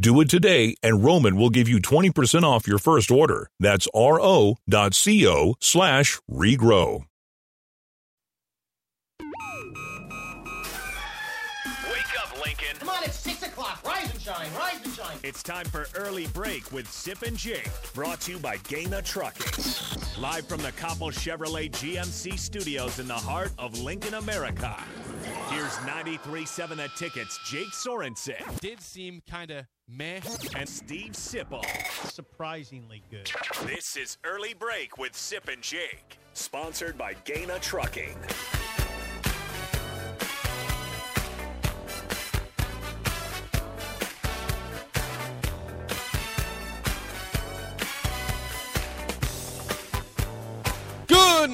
Do it today, and Roman will give you 20% off your first order. That's ro.co slash regrow. Wake up, Lincoln. Come on, it's 6 o'clock. Rise and shine, rise and shine. It's time for Early Break with Sip and Jake, brought to you by Gana Trucking. Live from the Coppel Chevrolet GMC studios in the heart of Lincoln, America. Here's 93.7 The Tickets, Jake Sorensen did seem kind of meh. and Steve Sipple. surprisingly good. This is Early Break with Sip and Jake, sponsored by Gana Trucking.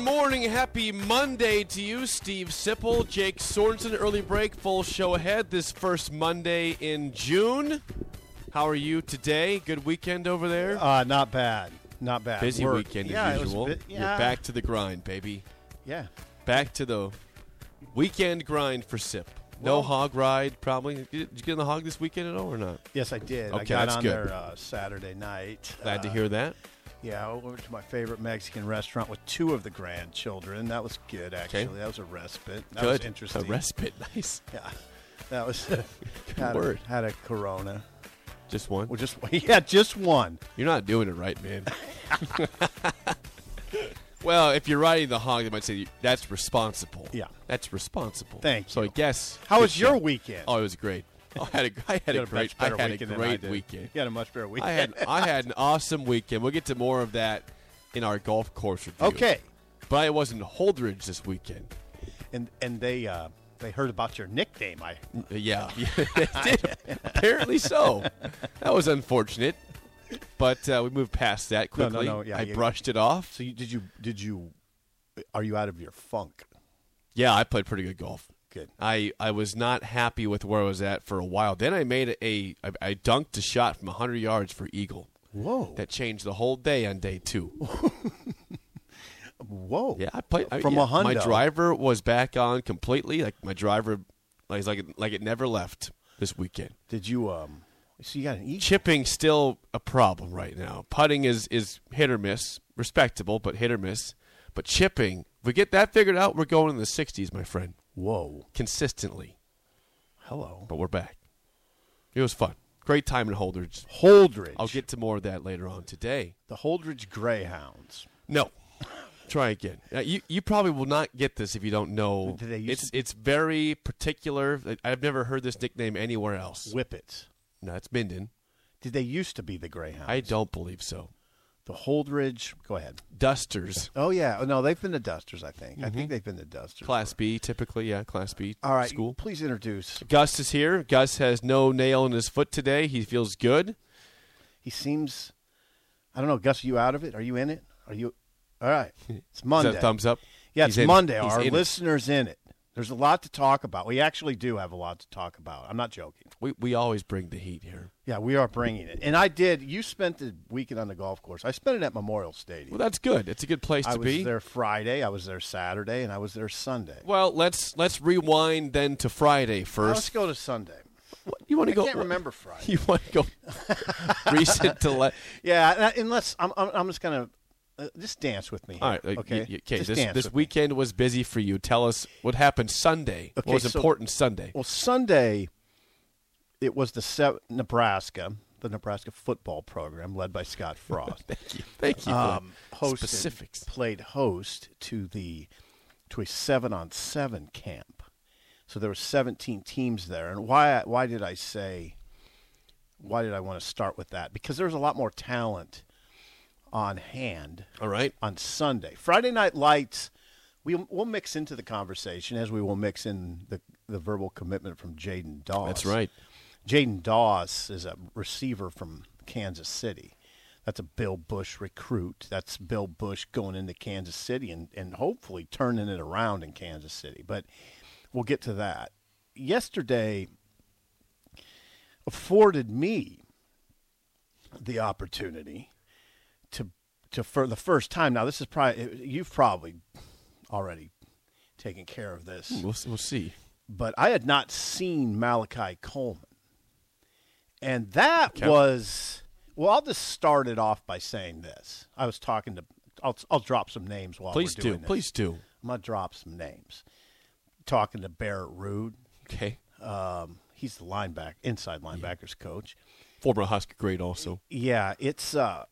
Morning, happy Monday to you, Steve Sipple, Jake Sorensen. Early break, full show ahead this first Monday in June. How are you today? Good weekend over there. Uh, not bad. Not bad. Busy Work. weekend yeah, as it was a usual. bit- You're yeah. back to the grind, baby. Yeah. Back to the weekend grind for Sip. No Well- hog ride, probably. Did you get on the hog this weekend at all or not? Yes, I did. I Okay, got that's on good. there uh, Saturday night. Glad to Uh, hear that. Yeah, I went to my favorite Mexican restaurant with two of the grandchildren. That was good, actually. That was a respite. That was Good. interesting. A respite. Nice. Yeah, that was had word. A, had a Corona. Just one. Well, just yeah, just one. You're not doing it right, man. well, if you're riding the hog, they might say that's responsible. Yeah. that's responsible. Thank So you. I guess. How was your weekend? Oh, it was great. I had a, I had a great, I had a weekend than I great weekend. You had a much better weekend. I had, I had an awesome weekend. We'll get to more of that in our golf course review. okay, but I was in Holdrege this weekend. and and they uh, they heard about your nickname. I Yeah, yeah apparently so. That was unfortunate, but uh, we moved past that No, no, quickly. no, yeah, I yeah. brushed it off. so you, did you did you are you out of your funk? Yeah, I played pretty good golf. Good. I, I was not happy with where I was at for a while. Then I made a I, I dunked a shot from 100 yards for eagle. Whoa. That changed the whole day on day two. Whoa. Yeah, I played I- From yeah, a hundo. My driver was back on completely. Like my driver, like like it, like it never left this weekend. Did you um? So you got an eagle. Chipping still a problem right now. Putting is is hit or miss, respectable but hit or miss. But chipping, if we get that figured out, we're going in the 60s, my friend, Whoa. consistently. Hello. But we're back. It was fun. Great time in Holdrege. Holdrege. I'll get to more of that later on today. the Holdrege Greyhounds. No. Try again. You you probably will not get this if you don't know. Do It's it- it's very particular. I've never heard this nickname anywhere else. Whippets. No, it's Minden. Did they used to be the Greyhounds? I don't believe so. The Holdrege. Go ahead. Dusters, Oh yeah. Oh, no, they've been the Dusters. I think. I think they've been the Dusters. Mm-hmm. Class B, typically. Yeah, Class B. All right. School. Please introduce. Gus is here. Gus has no nail in his foot today. He feels good. He seems. I don't know, Gus. Are you out of it? Are you in it? Are you? All right. It's Monday. Is that thumbs up? Yeah, it's Monday. Our listeners in it. There's a lot to talk about. We actually do have a lot to talk about. I'm not joking. We we always bring the heat here. Yeah, we are bringing it. And I did. You spent the weekend on the golf course. I spent it at Memorial Stadium. Well, that's good. It's a good place I to be. I was there Friday. I was there Saturday, and I was there Sunday. Well, let's let's rewind then to Friday Now, first. let's go to Sunday. What, you want to go? I can't remember Friday. You want to go recent to let? Yeah, unless I'm, I'm, I'm just gonna uh, just dance with me. All here, right. uh, okay. y- Okay. Just This dance this with me. weekend was busy for you. Tell us what happened Sunday. Okay, what was so- important Sunday? Well, Sunday, it was the se- Nebraska, the Nebraska football program led by Scott Frost. Thank you. Thank you. um, hosted, specifics. played host to the to a seven on seven camp. So there were 17 teams there, and why why did I say why did I want to start with that? Because there's a lot more talent on hand All right. on Sunday. Friday Night Lights, we'll, we'll mix into the conversation as we will mix in the, the verbal commitment from Jaidyn Doss. That's right. Jaidyn Doss is a receiver from Kansas City. That's a Bill Busch recruit. That's Bill Busch going into Kansas City and, and hopefully turning it around in Kansas City. But we'll get to that. Yesterday afforded me the opportunity to to for the first time. Now this is probably you've probably already taken care of this We'll, we'll see. but I had not seen Malachi Coleman. And that Okay. was well, I'll just start it off by saying this. I was talking to I'll I'll drop some names while Please we're do. this. Please do. I'm gonna drop some names. Talking to Barrett Ruud. Okay. Um, he's the linebacker inside linebackers coach. Former Husker grade also. Yeah, it's uh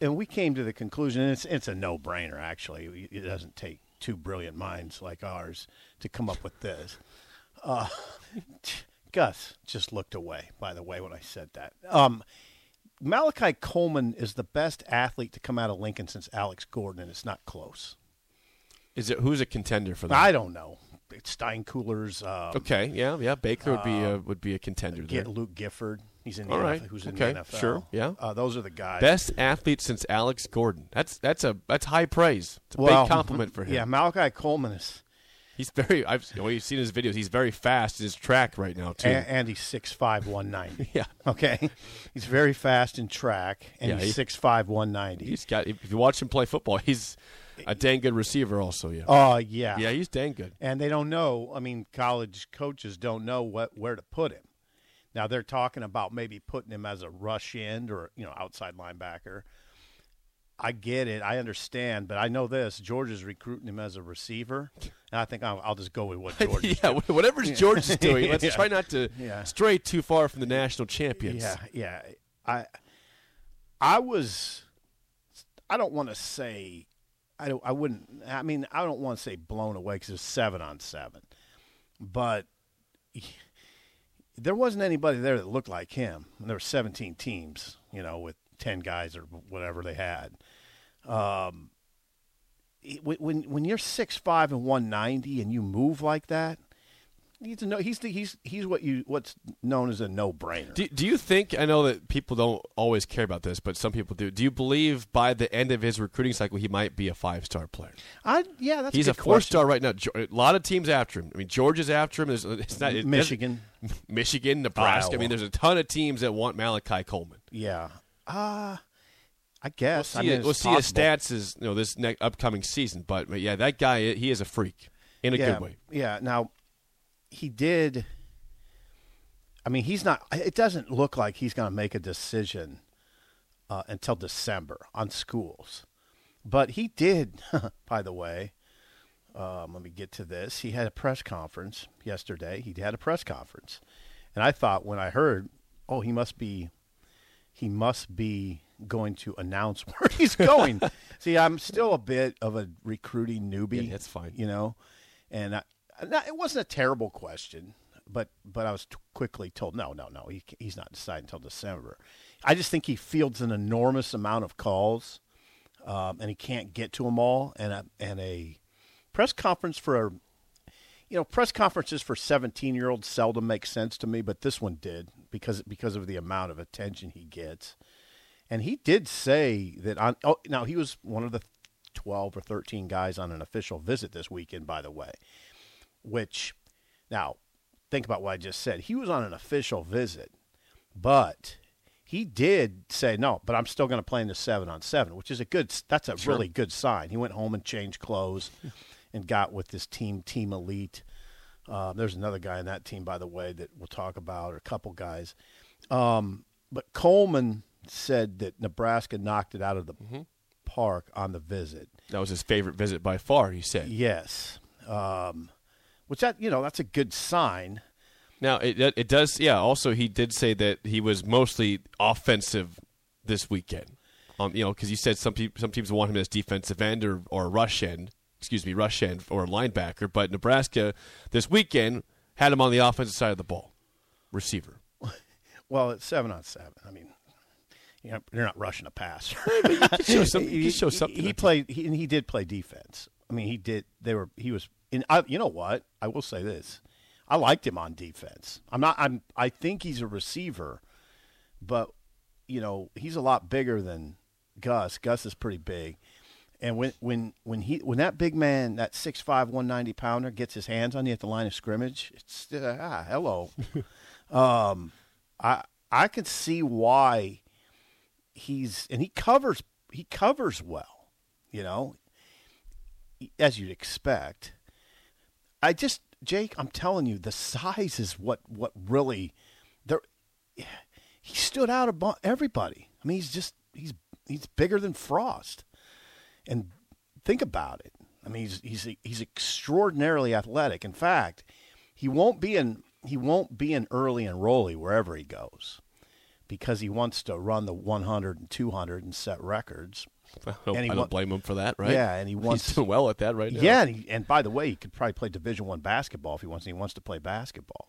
and we came to the conclusion and it's it's a no-brainer actually. It doesn't take two brilliant minds like ours to come up with this. Uh Gus just looked away by the way when I said that. Um Malachi Coleman is the best athlete to come out of Lincoln since Alex Gordon and it's not close. Is it who's a contender for that? I don't know. It's Steinkuhler's um, Okay. Yeah. Yeah. Baker would be a, would be a contender there. get Luke Gifford. He's in the All NFL, right. who's in Okay, the NFL. sure, yeah. Uh, those are the guys. Best athlete since Alex Gordon. That's that's a that's high praise. It's a well, big compliment for him. Yeah, Malachi Coleman is He's very. I've well, you've seen his videos. He's very fast in his track right now too. And, and he's 6'5", 190. Yeah. Okay. He's very fast in track, and Yeah, he's he- 6'5", 190. he's got. If you watch him play football, he's a dang good receiver. Also, yeah. Oh, yeah. yeah, he's dang good. And they don't know. I mean, college coaches don't know what where to put him. Now they're talking about maybe putting him as a rush end or you know outside linebacker. I get it. I understand, but I know this. George is recruiting him as a receiver, and I think I'll, I'll just go with what George. is yeah, whatever George is doing, let's Yeah. try not to Yeah. stray too far from the national champions. Yeah, yeah. I I was I don't want to say I don't I wouldn't I mean I don't want to say blown away because it's seven on seven, but there wasn't anybody there that looked like him. There were 17 teams, you know, with 10 guys or whatever they had. Um, when when when you're six five and 190 and you move like that, he's a no, he's the, he's he's what you what's known as a no brainer. Do, do you think? I know that people don't always care about this, but some people do. Do you believe by the end of his recruiting cycle he might be a five star player? I yeah, that's He's a, a four star right now. A lot of teams after him. I mean, Georgia's after him. There's, it's not it Michigan. Michigan, Nebraska. I mean, there's a ton of teams that want Malachi Coleman. Yeah. Uh I We'll guess. see, I mean, we'll see his stats as you know this next upcoming season. But, but yeah, that guy he is a freak in a yeah, good way. Yeah. Now, he did. I mean, he's not. It doesn't look like he's going to make a decision uh, until December on schools, but he did. by the way, um, let me get to this. He had a press conference yesterday. He had a press conference, and I thought when I heard, oh, he must be, he must be going to announce where he's going. See, I'm still a bit of a recruiting newbie. Yeah, that's fine. You know, and I, not, it wasn't a terrible question, but but I was t- quickly told, no, no, no, he, he's not deciding until December. I just think he fields an enormous amount of calls, um, and he can't get to them all. And a and a press conference for a you know, press conferences for 17 year olds seldom make sense to me, but this one did because because of the amount of attention he gets. And he did say that on oh now he was one of the 12 or 13 guys on an official visit this weekend by the way. Which now think about what I just said. He was on an official visit, but he did say no, but I'm still going to play in the 7 on 7, which is a good that's a Sure. really good sign. He went home and changed clothes and got with this team team elite. Um, there's another guy in that team, by the way, that we'll talk about, or a couple guys. Um, but Coleman said that Nebraska knocked it out of the park on the visit. That was his favorite visit by far. He said. Yes, um, which that you know that's a good sign. Now it it does. Yeah. Also, he did say that he was mostly offensive this weekend. Um, you know, because you said some pe- some teams want him as defensive end or or rush end. Excuse me, rush end or linebacker. But Nebraska this weekend had him on the offensive side of the ball, receiver. Well, it's seven on seven. I mean, you know, you're not rushing a pass. you can show something He, he played. He, and he did play defense. I mean, he did. They were. He was. In. I, you know what? I will say this. I liked him on defense. I'm not. I'm. I think he's a receiver, but you know, he's a lot bigger than Gus. Gus is pretty big. And when when when he when that big man, that 6'5", 190 pounder, gets his hands on you at the line of scrimmage, it's uh, ah hello. um, I I can see why he's and he covers he covers well, you know, as you'd expect. I just Jake, I'm telling you, the size is what what really there. He stood out above everybody. I mean, he's just he's he's bigger than Frost, and think about it. I mean, he's he's he's extraordinarily athletic. In fact, he won't be in he won't be in early enrollee wherever he goes because he wants to run the 100 and 200 and set records. I don't, And I don't blame him for that, right? Yeah, and he wants- He's doing well at that right now. Yeah, and, he, and by the way, he could probably play Division One basketball if he wants. He wants to play basketball.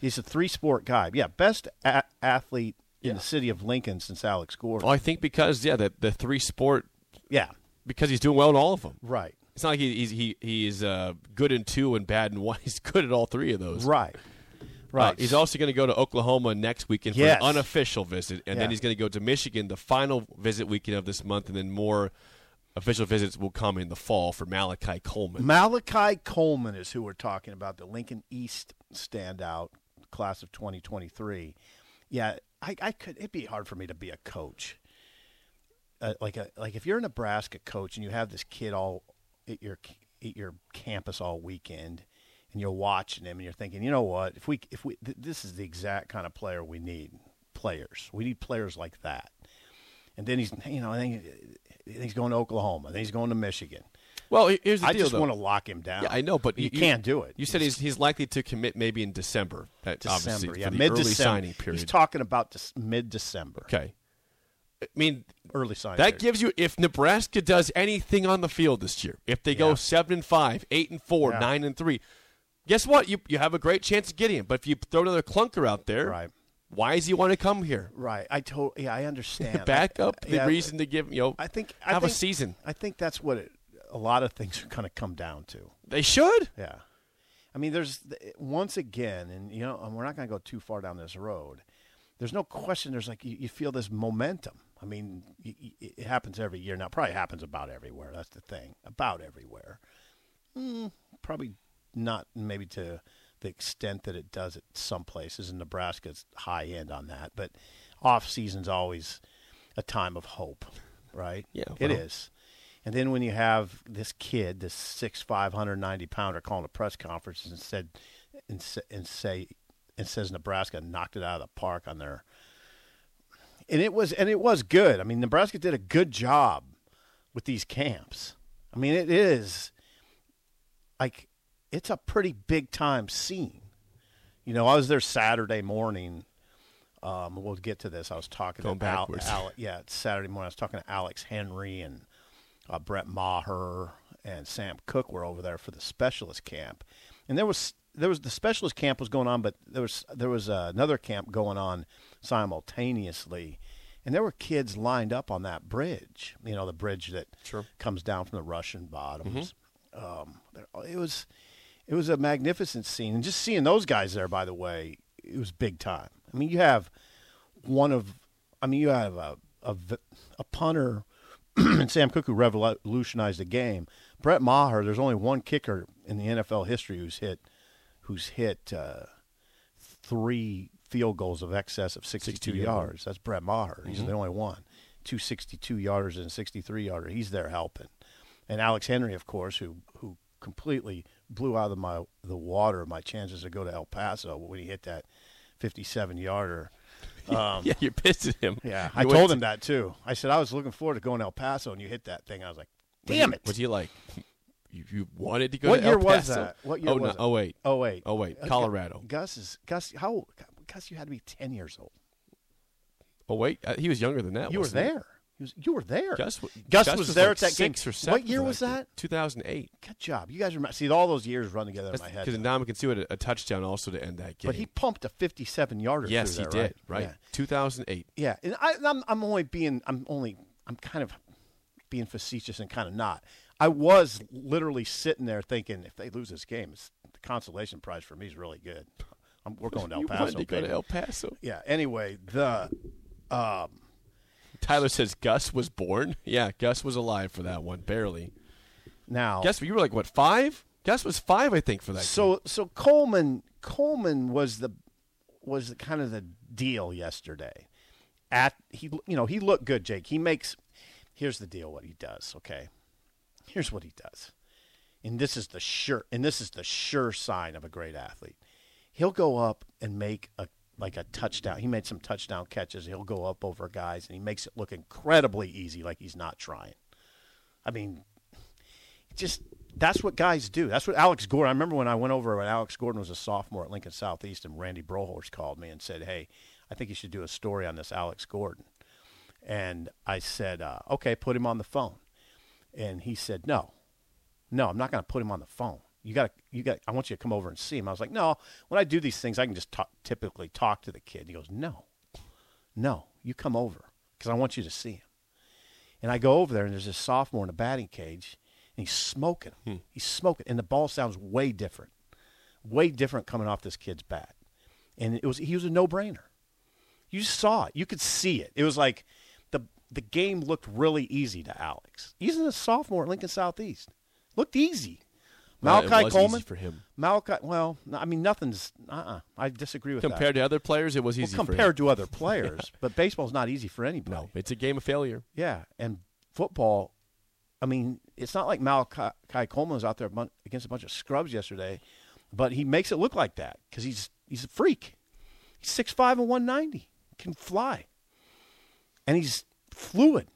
He's a three sport guy. Yeah, best a- athlete in the city of Lincoln since Alex Gordon. Well, I think because yeah, the the three sport yeah, because he's doing well in all of them. right, It's not like he, he's he he's uh, good in two and bad in one. He's good at all three of those. right, Uh, right. he's also going to go to Oklahoma next weekend for Yes. an unofficial visit, and Yeah. then he's going to go to Michigan the final visit weekend of this month, and then more official visits will come in the fall for Malachi Coleman. Malachi Coleman is who we're talking about, the Lincoln East standout class of 2023. Yeah, I, I could. It'd be hard for me to be a coach. Uh, like a like if you're a Nebraska coach and you have this kid all at your at your campus all weekend, and you're watching him and you're thinking, you know what? If we if we th- this is the exact kind of player we need. Players, we need players like that. And then he's you know then he- he's going to Oklahoma. Then he's going to Michigan. Well, he- here's the I deal, I just though. want to lock him down. Yeah, I know, but you, can't do it. You said he's he's likely to commit maybe in December. Uh, that, December, yeah, mid December. signing period. He's talking about mid December, okay. I mean, early signing. That period. gives you if Nebraska does anything on the field this year, if they go seven and five, eight and four, Yeah. nine and three, guess what? You you have a great chance of getting him. But if you throw another clunker out there, Right. why does he want to come here? right. I told. Yeah, I understand. Back I- the yeah, reason to give you know I think I have a season. I think that's what it, a lot of things are going to come down to. They should. Yeah. I mean, there's once again, and you know, and we're not going to go too far down this road. There's no question. There's like you, you feel this momentum. I mean, y it happens every year now. Probably happens about everywhere. That's the thing. About everywhere. Mm, probably not maybe to the extent that it does at some places. And Nebraska's high end on that, but off season's always a time of hope, right? Yeah, it well. is. And then when you have this kid, this six five hundred ninety pounder, calling a press conference and said, and, and say, and says Nebraska knocked it out of the park on their, and it was and it was good. I mean, Nebraska did a good job with these camps. I mean, it is like it's a pretty big time scene. You know, I was there Saturday morning. Um, we'll get to this. I was talking Going to Al. Al, yeah, it's Saturday morning. I was talking to Alex Henery and uh, Brett Maher and Sam Koch were over there for the specialist camp, and there was there was the specialist camp was going on, but there was there was uh, another camp going on simultaneously, and there were kids lined up on that bridge. You know, the bridge that Sure. comes down from the Russian bottoms. Um, there- it was it was a magnificent scene, and just seeing those guys there. By the way, it was big time. I mean, you have one of, I mean, you have a a punter and Sam Koch who revolutionized the game. Brett Maher, there's only one kicker in the NFL history who's hit who's hit uh, three field goals of excess of 62, 62 yards. That's Brett Maher. He's the only one. Two 62 yarders and 63 yarder. He's there helping. And Alex Henery, of course, who who completely blew out of my the water my chances to go to El Paso when he hit that 57 yarder. Um, yeah, you're pissed at him. yeah, You I told to- him that too. I said I was looking forward to going to El Paso, and you hit that thing. I was like, "Damn it!" What's he like? you, you wanted to go What to year El was that? What year oh, was no, it? oh wait. Oh wait. Oh wait. Colorado. Gus is Gus. How? Gus, you had to be ten years old. Oh wait. Uh, he was younger than that. you were wasn't he? He was, you were there. Gus, Gus Gus was there like at that game. Or seven What year was that? 2008. Good job. You guys remember? See, all those years run together in my head. Because now can see what a, a touchdown also to end that game. But he pumped a 57 yarder. yes, he there, did. Right. Yeah. 2008. Yeah, and I, I'm, I'm only being, I'm only, I'm kind of being facetious and kind of not. I was literally sitting there thinking, if they lose this game, it's, the consolation prize for me is really good. I'm, we're going to El You Paso. go to. El Paso. yeah. Anyway, the um, Tyler says Gus was born. Yeah, Gus was alive for that one, barely. now Guess you were like what five? Gus was five, I think, for that. game. So so Coleman Coleman was the was the, kind of the deal yesterday. At he you know he looked good, Jake. He makes here's the deal. What he does, okay? Here's what he does, and this is the sure and this is the sure sign of a great athlete. He'll go up and make a like a touchdown. He made some touchdown catches. He'll go up over guys and he makes it look incredibly easy, like he's not trying. I mean, just that's what guys do. That's what Alex Gordon. I remember when I went over when Alex Gordon was a sophomore at Lincoln Southeast, and Randy Brohorst called me and said, "Hey, I think you should do a story on this Alex Gordon." And I said, uh, "Okay, put him on the phone." And he said, "No, no, I'm not going to put him on the phone. You got to, you got. I want you to come over and see him." I was like, "No, when I do these things, I can just talk, typically talk to the kid." He goes, "No, no, you come over because I want you to see him." And I go over there, and there's this sophomore in a batting cage, and he's smoking. Hmm. He's smoking, and the ball sounds way different, way different coming off this kid's bat. And it was he was a no brainer. You saw it. You could see it. It was like the the game looked really easy to Alex. He's a sophomore at Lincoln Southeast. Looked easy. Well, it Malachi easy Coleman for him. Malachi. Well, I mean nothing's. Uh. uh I disagree with that. compared to other players, it was well, easy. for him. compared to other players, but baseball's not easy for anybody. no, it's a game of failure. Yeah, and football. I mean, it's not like Malachi Coleman was out there against a bunch of scrubs yesterday, but he makes it look like that because he's he's a freak. He's six five and one ninety, can fly, and he's fluid.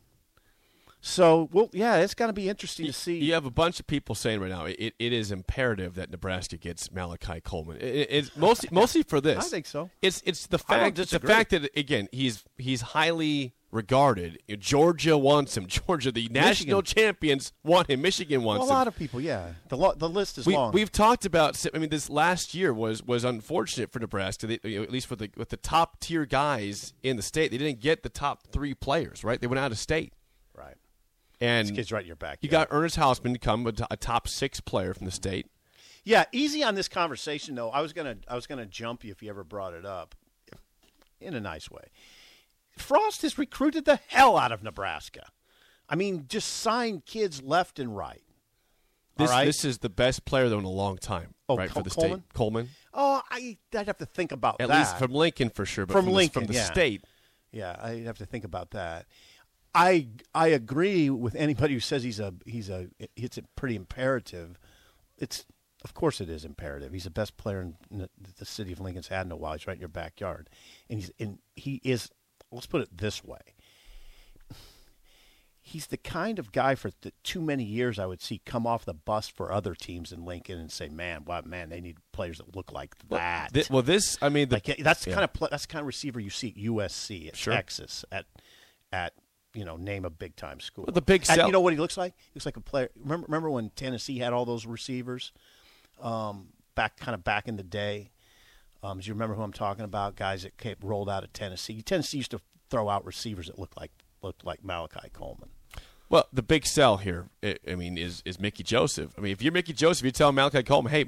So, well, yeah, it's going to be interesting to see. You have a bunch of people saying right now it, it is imperative that Nebraska gets Malachi Coleman. It, it's mostly mostly for this. I think so. It's it's the fact the fact that again he's he's highly regarded. Georgia wants him. Georgia, the national champions, want him. Michigan wants Well, a him. lot of people, yeah. The lo- the list is we, long. We've talked about. I mean, this last year was was unfortunate for Nebraska. They, you know, at least with the with the top tier guys in the state, they didn't get the top three players. Right, they went out of state. And This kid's right in your back. you got Ernest Hausmann to come a, t- a top six player from the state. Yeah, easy on this conversation though. I was gonna I was gonna jump you if you ever brought it up, in a nice way. Frost has recruited the hell out of Nebraska. I mean, just signed kids left and right. This, All right. this is the best player though in a long time, Oh, right Col- for the Coleman? state. Coleman, Oh, I I'd have to think about at that. least from Lincoln for sure, but From from, the- Lincoln, from the yeah. state. Yeah, I'd have to think about that. I I agree with anybody who says he's a he's a it's a pretty imperative. It's of course it is imperative. He's the best player in, the, the city of Lincoln's had in a while. He's right in your backyard, and he's and he is. Let's put it this way. He's the kind of guy for the too many years I would see come off the bus for other teams in Lincoln and say, "Man, wow, man, they need players that look like that." Thi- well, this I mean, the, Like that's the yeah. kind of that's the kind of receiver you see at USC, at Sure. Texas, at at you know name a big time school. Well, the big And sell- you know what he looks like? He looks like a player. Remember, remember when Tennessee had all those receivers um, back kind of back in the day. Um, do you remember who I'm talking about? Guys that came, rolled out of Tennessee. Tennessee used to throw out receivers that looked like looked like Malachi Coleman. Well, the big sell here, I I mean, is is Mickey Joseph. I mean, if you're Mickey Joseph, you're telling Malachi Coleman, hey,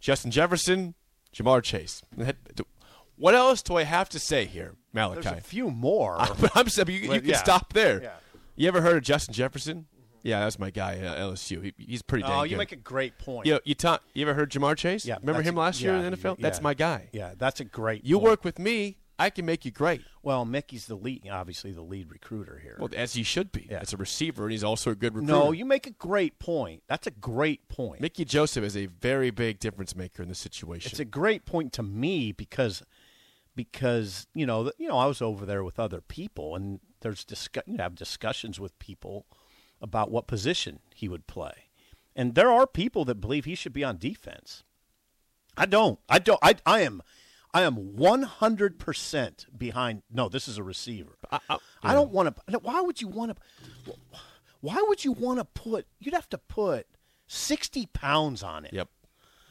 Justin Jefferson, Ja'Marr Chase. What else do I have to say here, There's Malachi? a few more. But I'm saying you, you can yeah. stop there. Yeah. You ever heard of Justin Jefferson? Yeah, that's my guy uh, at LSU. He, he's pretty dang oh, good. you make a great point. you, you, ta- you ever heard Ja'Marr Chase? Yeah, Remember him a- last year yeah, in the NFL? yeah. That's my guy. Yeah, that's a great. You point. work with me, I can make you great. Well, Mickey's the lead, obviously the lead recruiter here. Well, as he should be. Yeah. As a receiver, and he's also a good recruiter. no, you make a great point. That's a great point. Mickey Joseph is a very big difference maker in the situation. It's a great point to me because because you know you know I was over there with other people and there's discuss you have discussions with people about what position he would play, And there are people that believe he should be on defense. I don't. I don't. I, I am. I am 100% behind. No, this is a receiver. I, I, I don't want to. Why would you want to? Why would you want to put? You'd have to put 60 pounds on it. Yep.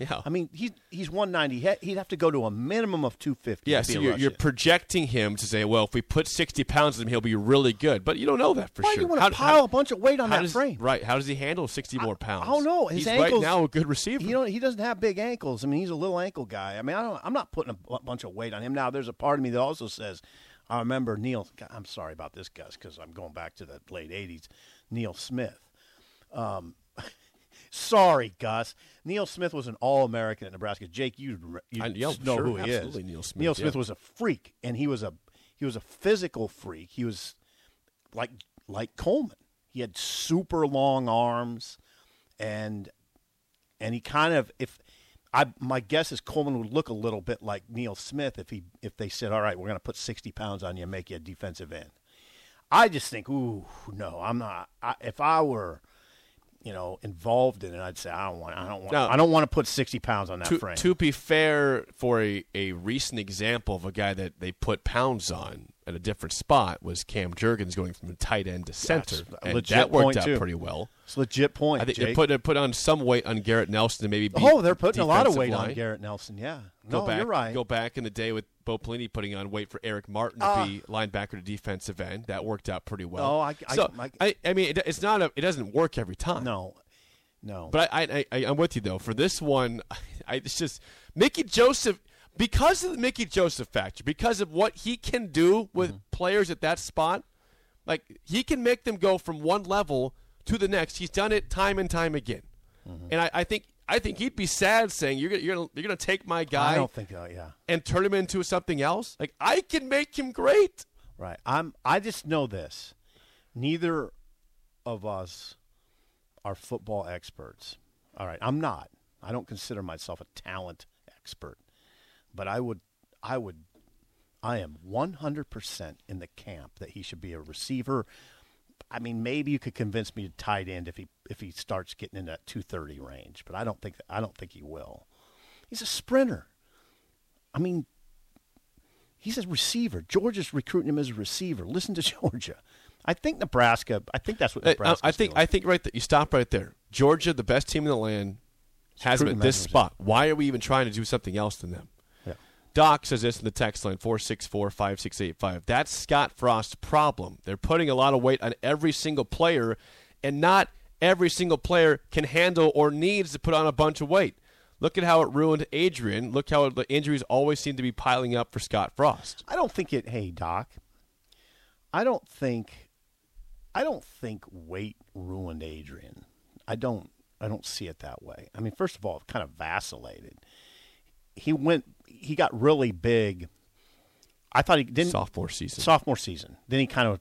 Yeah. I mean, he's he's 190. He'd have to go to a minimum of 250. Yeah, so you're, you're, projecting him to say, well, if we put 60 pounds on him, he'll be really good. But you don't know that for Why sure. Why do you want to pile how, a bunch of weight on that does, frame? Right. How does he handle 60 more pounds? I don't know. His he's ankles, right now a good receiver. You know, he doesn't have big ankles. I mean, he's a little ankle guy. I mean, I don't, I'm not putting a bunch of weight on him. Now, there's a part of me that also says, I remember Neil. I'm sorry about this, Gus, because I'm going back to the late 80s. Neil Smith. Um, Sorry, Gus. Neil Smith was an All American at Nebraska. Jake, you, you I, yeah, know sure, who he is. Neil Smith. Neil Smith yeah. was a freak, and he was a he was a physical freak. He was like like Coleman. He had super long arms, and and he kind of if I my guess is Coleman would look a little bit like Neil Smith if he if they said, all right, we're going to put sixty pounds on you and make you a defensive end. I just think, ooh, no, I'm not. I, if I were you know, involved in it, I'd say I don't want, I don't want, now, I don't want to put sixty pounds on that to, frame. To be fair, for a, a recent example of a guy that they put pounds on at a different spot was Cam Jurgens going from tight end to center, and that worked out too. pretty well. It's a legit point. I think Jake. they put they put on some weight on Garrett Nelson to maybe. oh, they're putting a lot of weight line. on Garrett Nelson. Yeah, go no, back, you're right. Go back in the day with Bo Pelini putting on weight for Eric Martin to uh, be linebacker to defensive end. That worked out pretty well. Oh, I, so, I, I, I mean, it, it's not a, it doesn't work every time. No, no. But I, I, I, am with you though. For this one, I, it's just Mickey Joseph because of the Mickey Joseph factor, because of what he can do with mm-hmm. players at that spot. Like he can make them go from one level to the next. He's done it time and time again, mm-hmm. and I, I, think I think he'd be sad saying you're gonna, you're gonna you're gonna take my guy. I don't think so. Yeah. And turn him into something else. Like I can make him great. Right. I'm. I just know this. Neither of us are football experts. All right, I'm not. I don't consider myself a talent expert, but I would, I would, I am 100% in the camp that he should be a receiver. I mean, maybe you could convince me to tight end if he if he starts getting in that 230 range, but I don't think I don't think he will. He's a sprinter. I mean, he's a receiver. Georgia's recruiting him as a receiver. Listen to Georgia. I think Nebraska. I think that's what Nebraska. Uh, I think. Doing. I think right. That you stop right there. Georgia, the best team in the land, has him at this spot. Why are we even trying to do something else than them? Doc says this in the text line four six four five six eight five. That's Scott Frost's problem. They're putting a lot of weight on every single player, and not every single player can handle or needs to put on a bunch of weight. Look at how it ruined Adrian. Look how the injuries always seem to be piling up for Scott Frost. I don't think it. Hey, Doc. I don't think I don't think weight ruined Adrian. I don't. I don't see it that way. I mean, first of all, it kind of vacillated. He went. He got really big. I thought he didn't sophomore season. Sophomore season. Then he kind of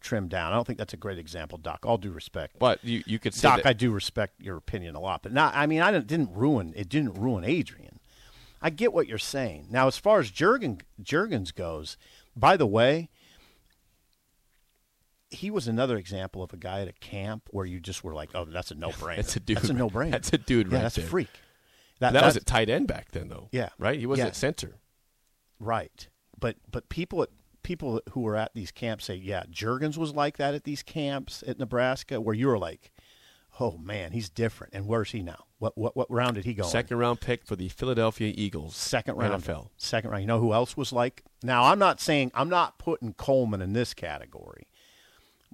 trimmed down. I don't think that's a great example, Doc. All due respect, but you you could Doc. That- I do respect your opinion a lot, but not. I mean, I didn't, didn't ruin it. Didn't ruin Adrian. I get what you're saying. Now, as far as Jurgen Jurgens goes, by the way, he was another example of a guy at a camp where you just were like, "Oh, that's a no-brainer." that's a dude. That's a no-brainer. That's a dude. Yeah, right that's there. a freak. That, that was at tight end back then, though. Yeah, right. He wasn't yeah. at center. Right, but but people at people who were at these camps say, "Yeah, Jurgens was like that at these camps at Nebraska," where you were like, "Oh man, he's different." And where's he now? What what what round did he go? Second in? round pick for the Philadelphia Eagles. Second round NFL. Second round. You know who else was like? Now I'm not saying I'm not putting Coleman in this category.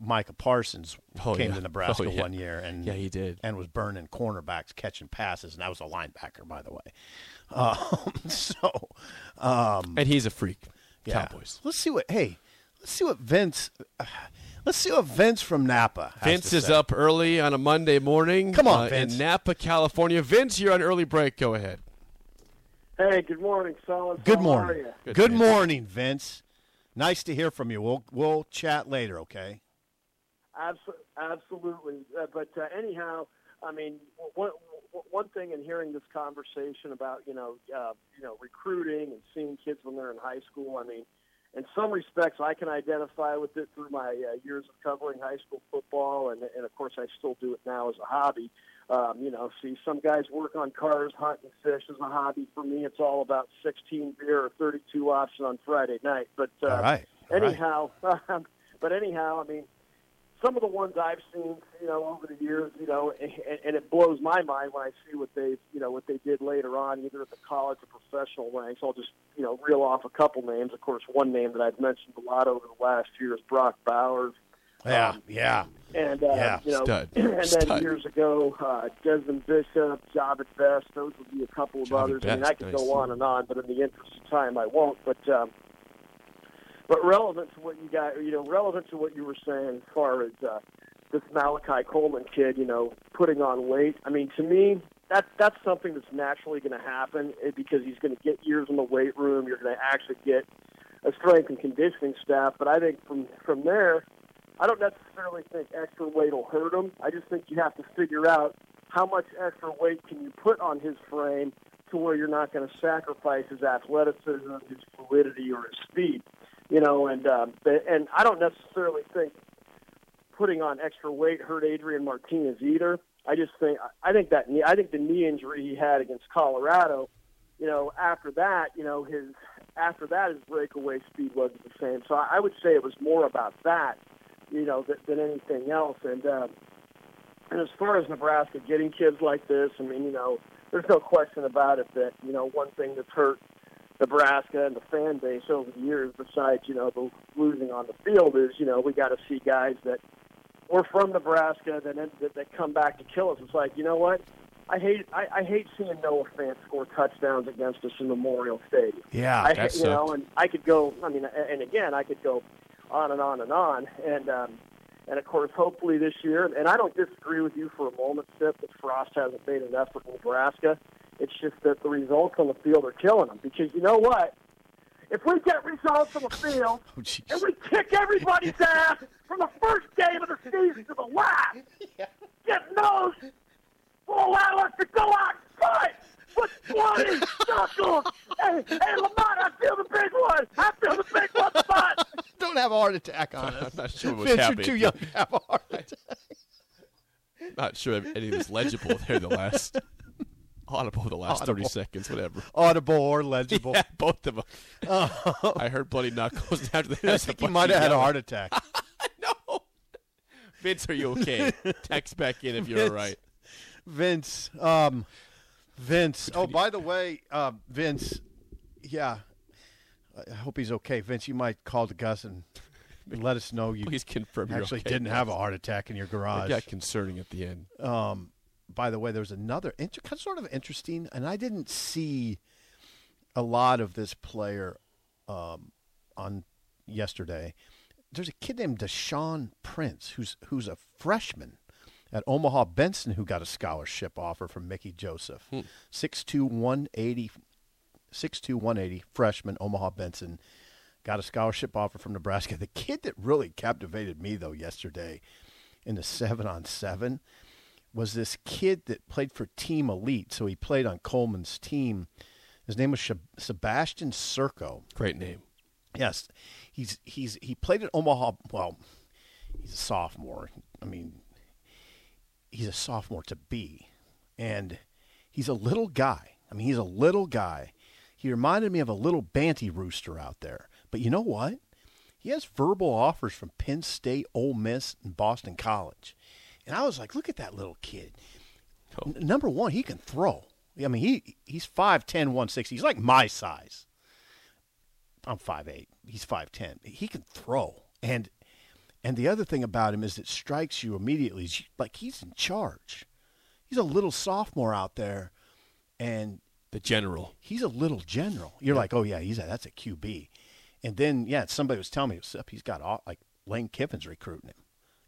Micah Parsons oh, came yeah. to Nebraska oh, yeah. one year and yeah, he did, and was burning cornerbacks, catching passes, and that was a linebacker, by the way. Um, so, um, and he's a freak. Yeah. Cowboys. Let's see what. Hey, let's see what Vince. Uh, let's see what Vince from Napa. Vince is say. up early on a Monday morning. Come on, uh, Vince. in Napa, California. Vince, you're on early break. Go ahead. Hey, good morning, fellas. Good How morning. Good, good morning, Vince. Nice to hear from you. We'll we'll chat later, okay? Absolutely. Uh, but uh, anyhow, I mean, one, one thing in hearing this conversation about, you know, uh, you know, recruiting and seeing kids when they're in high school, I mean, in some respects, I can identify with it through my uh, years of covering high school football, and, and of course, I still do it now as a hobby. Um, you know, see, some guys work on cars, hunt, and fish as a hobby. For me, it's all about 16 beer or 32 option on Friday night. But uh, All right. All right. anyhow, but anyhow, I mean, some of the ones I've seen, you know, over the years, you know, and, and it blows my mind when I see what they, you know, what they did later on, either at the college or professional ranks. I'll just, you know, reel off a couple names. Of course, one name that I've mentioned a lot over the last year is Brock Bowers. Yeah, Um, yeah. And uh, Yeah, you know, stud. and then Stud. years ago, uh, Desmond Bishop, Jahvid Best, those would be a couple of Jahvid others. I mean, I could nice. go on and on, but in the interest of time, I won't. But um, but relevant to what you got, you know, relevant to what you were saying as far as uh, this Malachi Coleman kid, you know, putting on weight. I mean, to me, that that's something that's naturally going to happen eh, because he's going to get years in the weight room. You're going to actually get a strength and conditioning staff. But I think from from there, I don't necessarily think extra weight will hurt him. I just think you have to figure out how much extra weight can you put on his frame to where you're not going to sacrifice his athleticism, his fluidity, or his speed. You know, and the- and I don't necessarily think putting on extra weight hurt Adrian Martinez either. I just think I think that knee, I think the knee injury he had against Colorado, you know, after that, you know, his after that his breakaway speed wasn't the same. So I, would say it was more about that, you know, th- than anything else. And um, and as far as Nebraska getting kids like this, I mean, you know, there's no question about it that you know one thing that's hurt Nebraska and the fan base over the years, besides you know the losing on the field, is you know we got to see guys that were from Nebraska that, that that come back to kill us. It's like you know what. I hate I, I hate seeing Noah Fant score touchdowns against us in Memorial Stadium. Yeah, I, that you know, and I could go. I mean, and again, I could go on and on and on. And um, and of course, hopefully this year. And I don't disagree with you for a moment, Sip, that Frost hasn't made an effort in Nebraska. It's just that the results on the field are killing them. Because you know what? If we get results on the field Oh, and we kick everybody's ass from the first game of the season to the last, yeah. get those will allow us to go out and fight with 20 knuckles. Hey, hey, Lamont, I feel the big one. I feel the big one, Lamont. Don't have a heart attack on us. I'm not sure what's Vince, happening. you're too young to have a heart attack. Not sure if anything's legible there. The last audible, the last thirty seconds, whatever. Audible or legible. Yeah, both of them. I heard bloody knuckles after the I think you might have had a heart attack. No. Vince, are you okay? Text back in if you're all right. Vince, um, Vince. Oh, by the way, uh, Vince, yeah, I hope he's okay. Vince, you might call the Gus and let us know you Please confirm actually okay. didn't have a heart attack in your It garage. got concerning at the end. Um, by the way, there was another inter- kind of sort of interesting, and I didn't see a lot of this player um, on yesterday. There's a kid named Deshaun Prince who's who's a freshman at Omaha Benson who got a scholarship offer from Mickey Joseph. Six two one eighty, six two one eighty freshman Omaha Benson got a scholarship offer from Nebraska. The kid that really captivated me though yesterday in the seven on seven was this kid that played for Team Elite. So he played on Coleman's team. His name was Sebastian Serco. Great name. Yes, he's he's he played at Omaha. Well, he's a sophomore. I mean, he's a sophomore to be, and he's a little guy. I mean, he's a little guy. He reminded me of a little banty rooster out there. But you know what? He has verbal offers from Penn State, Ole Miss, and Boston College. And I was like, look at that little kid. Oh. N- number one, he can throw. I mean, he he's 5'10", 160. He's like my size. I'm 5'8". He's 5'10". He can throw. And and the other thing about him is it strikes you immediately like he's in charge. He's a little sophomore out there and The general. he's a little general. You're like, "Oh yeah, he's a, that's a QB." And then yeah, somebody was telling me "Sup, he's got all- like Lane Kiffin's recruiting him.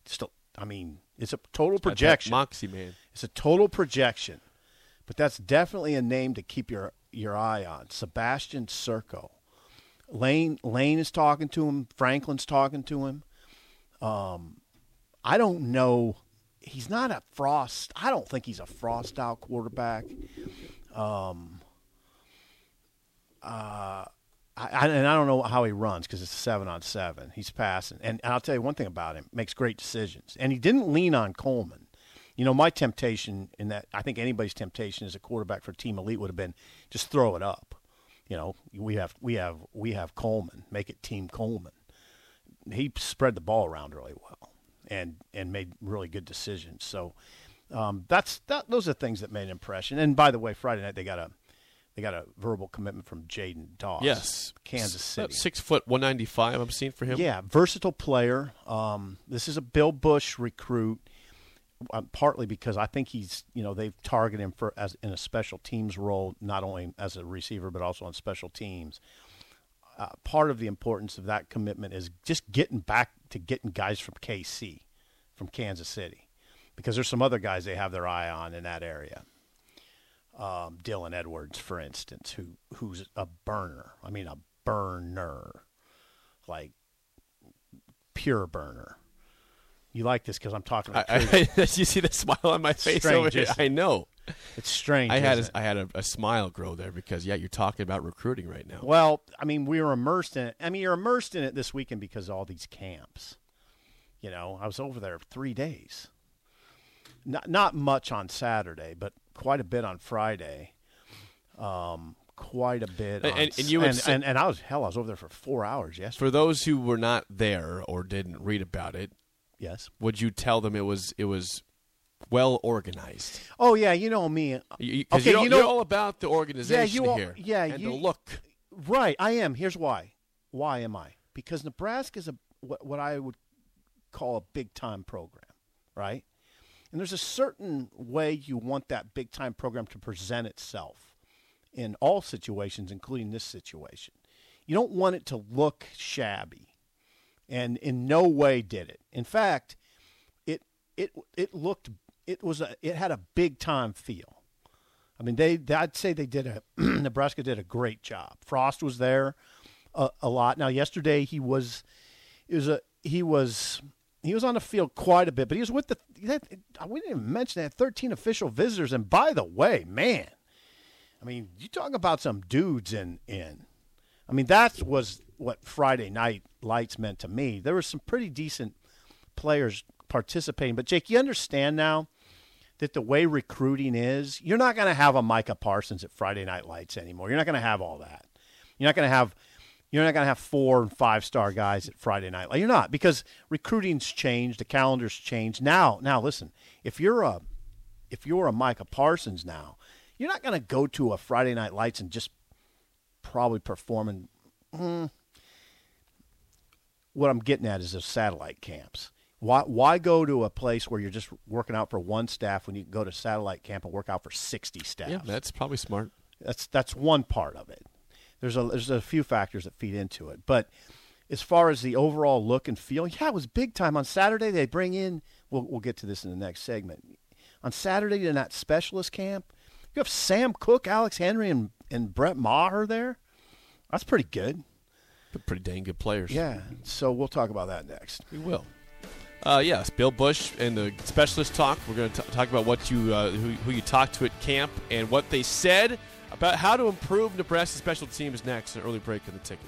Still, I mean, it's a total projection. Moxie man. It's a total projection, but that's definitely a name to keep your your eye on. Sebastian Serco. Lane Lane is talking to him. Franklin's talking to him. Um, I don't know. He's not a Frost. I don't think he's a Frost style quarterback. Um, uh, I, and I don't know how he runs because it's seven on seven. He's passing, and, and I'll tell you one thing about him: makes great decisions. And he didn't lean on Coleman. You know, my temptation in that, I think anybody's temptation as a quarterback for Team Elite would have been just throw it up. You know, we have we have we have Coleman, make it Team Coleman. He spread the ball around really well and and made really good decisions. So um, that's that. Those are things that made an impression. And by the way, Friday night they got a they got a verbal commitment from Jaidyn Doss. Yes, Kansas City. six foot, one ninety five. I'm seeing for him. Yeah, versatile player. Um, this is a Bill Busch recruit, uh, partly because I think he's you know they've targeted him for as in a special teams role, not only as a receiver but also on special teams. Uh, part of the importance of that commitment is just getting back to getting guys from KC, from Kansas City, because there's some other guys they have their eye on in that area. Um, Dylan Edwards, for instance, who who's a burner. I mean, a burner, like pure burner. You like this because I'm talking. I, About I, you see the smile on my face Strange, over here. I know. it's strange. I had a. I had a, a smile grow there because yeah, you're talking about recruiting right now. Well, I mean, we were immersed in it. I mean, you're immersed in it this weekend because of all these camps. You know, I was over there three days. Not not much on Saturday, but quite a bit on Friday. Um, quite a bit. And- on and- and you and, and, and I was hell. I was over there for four hours yesterday. For those who were not there or didn't read about it, yes. would you tell them it was it was well organized? Oh yeah, you know me. Because Okay, you're, you know- all about the organization you all- here. yeah, and you- the look. Right, I am. Here's why. Why am I? Because Nebraska is a what, what I would call a big time program, right? And there's a certain way you want that big time program to present itself in all situations, including this situation. You don't want it to look shabby, and in no way did it. In fact, it it it looked it was a it had a big time feel. I mean, they, I'd say they did a Nebraska did a great job. Frost was there a, a lot. Now, yesterday he was, it was a he was he was on the field quite a bit, but he was with the. That, we didn't even mention that thirteen official visitors. And by the way, man, I mean, you talk about some dudes in in. I mean, that was what Friday night lights meant to me. There were some pretty decent players participating, but Jake, you understand now that the way recruiting is, you're not going to have a Micah Parsons at Friday Night Lights anymore. You're not going to have all that. You're not going to have you're not going to have four and five star guys at Friday Night. Like You're not because recruiting's changed, the calendar's changed. Now, now listen, if you're a if you're a Micah Parsons now, you're not going to go to a Friday Night Lights and just probably performing. Mm, what I'm getting at is the satellite camps. Why why go to a place where you're just working out for one staff when you can go to satellite camp and work out for 60 staff? Yeah, that's probably smart. That's that's one part of it. There's a there's a few factors that feed into it, but as far as the overall look and feel, yeah, it was big time. On Saturday, they bring in. We'll we'll get to this in the next segment. On Saturday in that specialist camp, you have Sam Koch, Alex Henery, and and Brett Maher there. That's pretty good. But pretty dang good players. Yeah. So we'll talk about that next. we will. Uh, yes, Bill Busch and the specialist talk. We're going to talk about what you uh, who, who you talked to at camp and what they said about how to improve Nebraska special teams next. An early break in the ticket.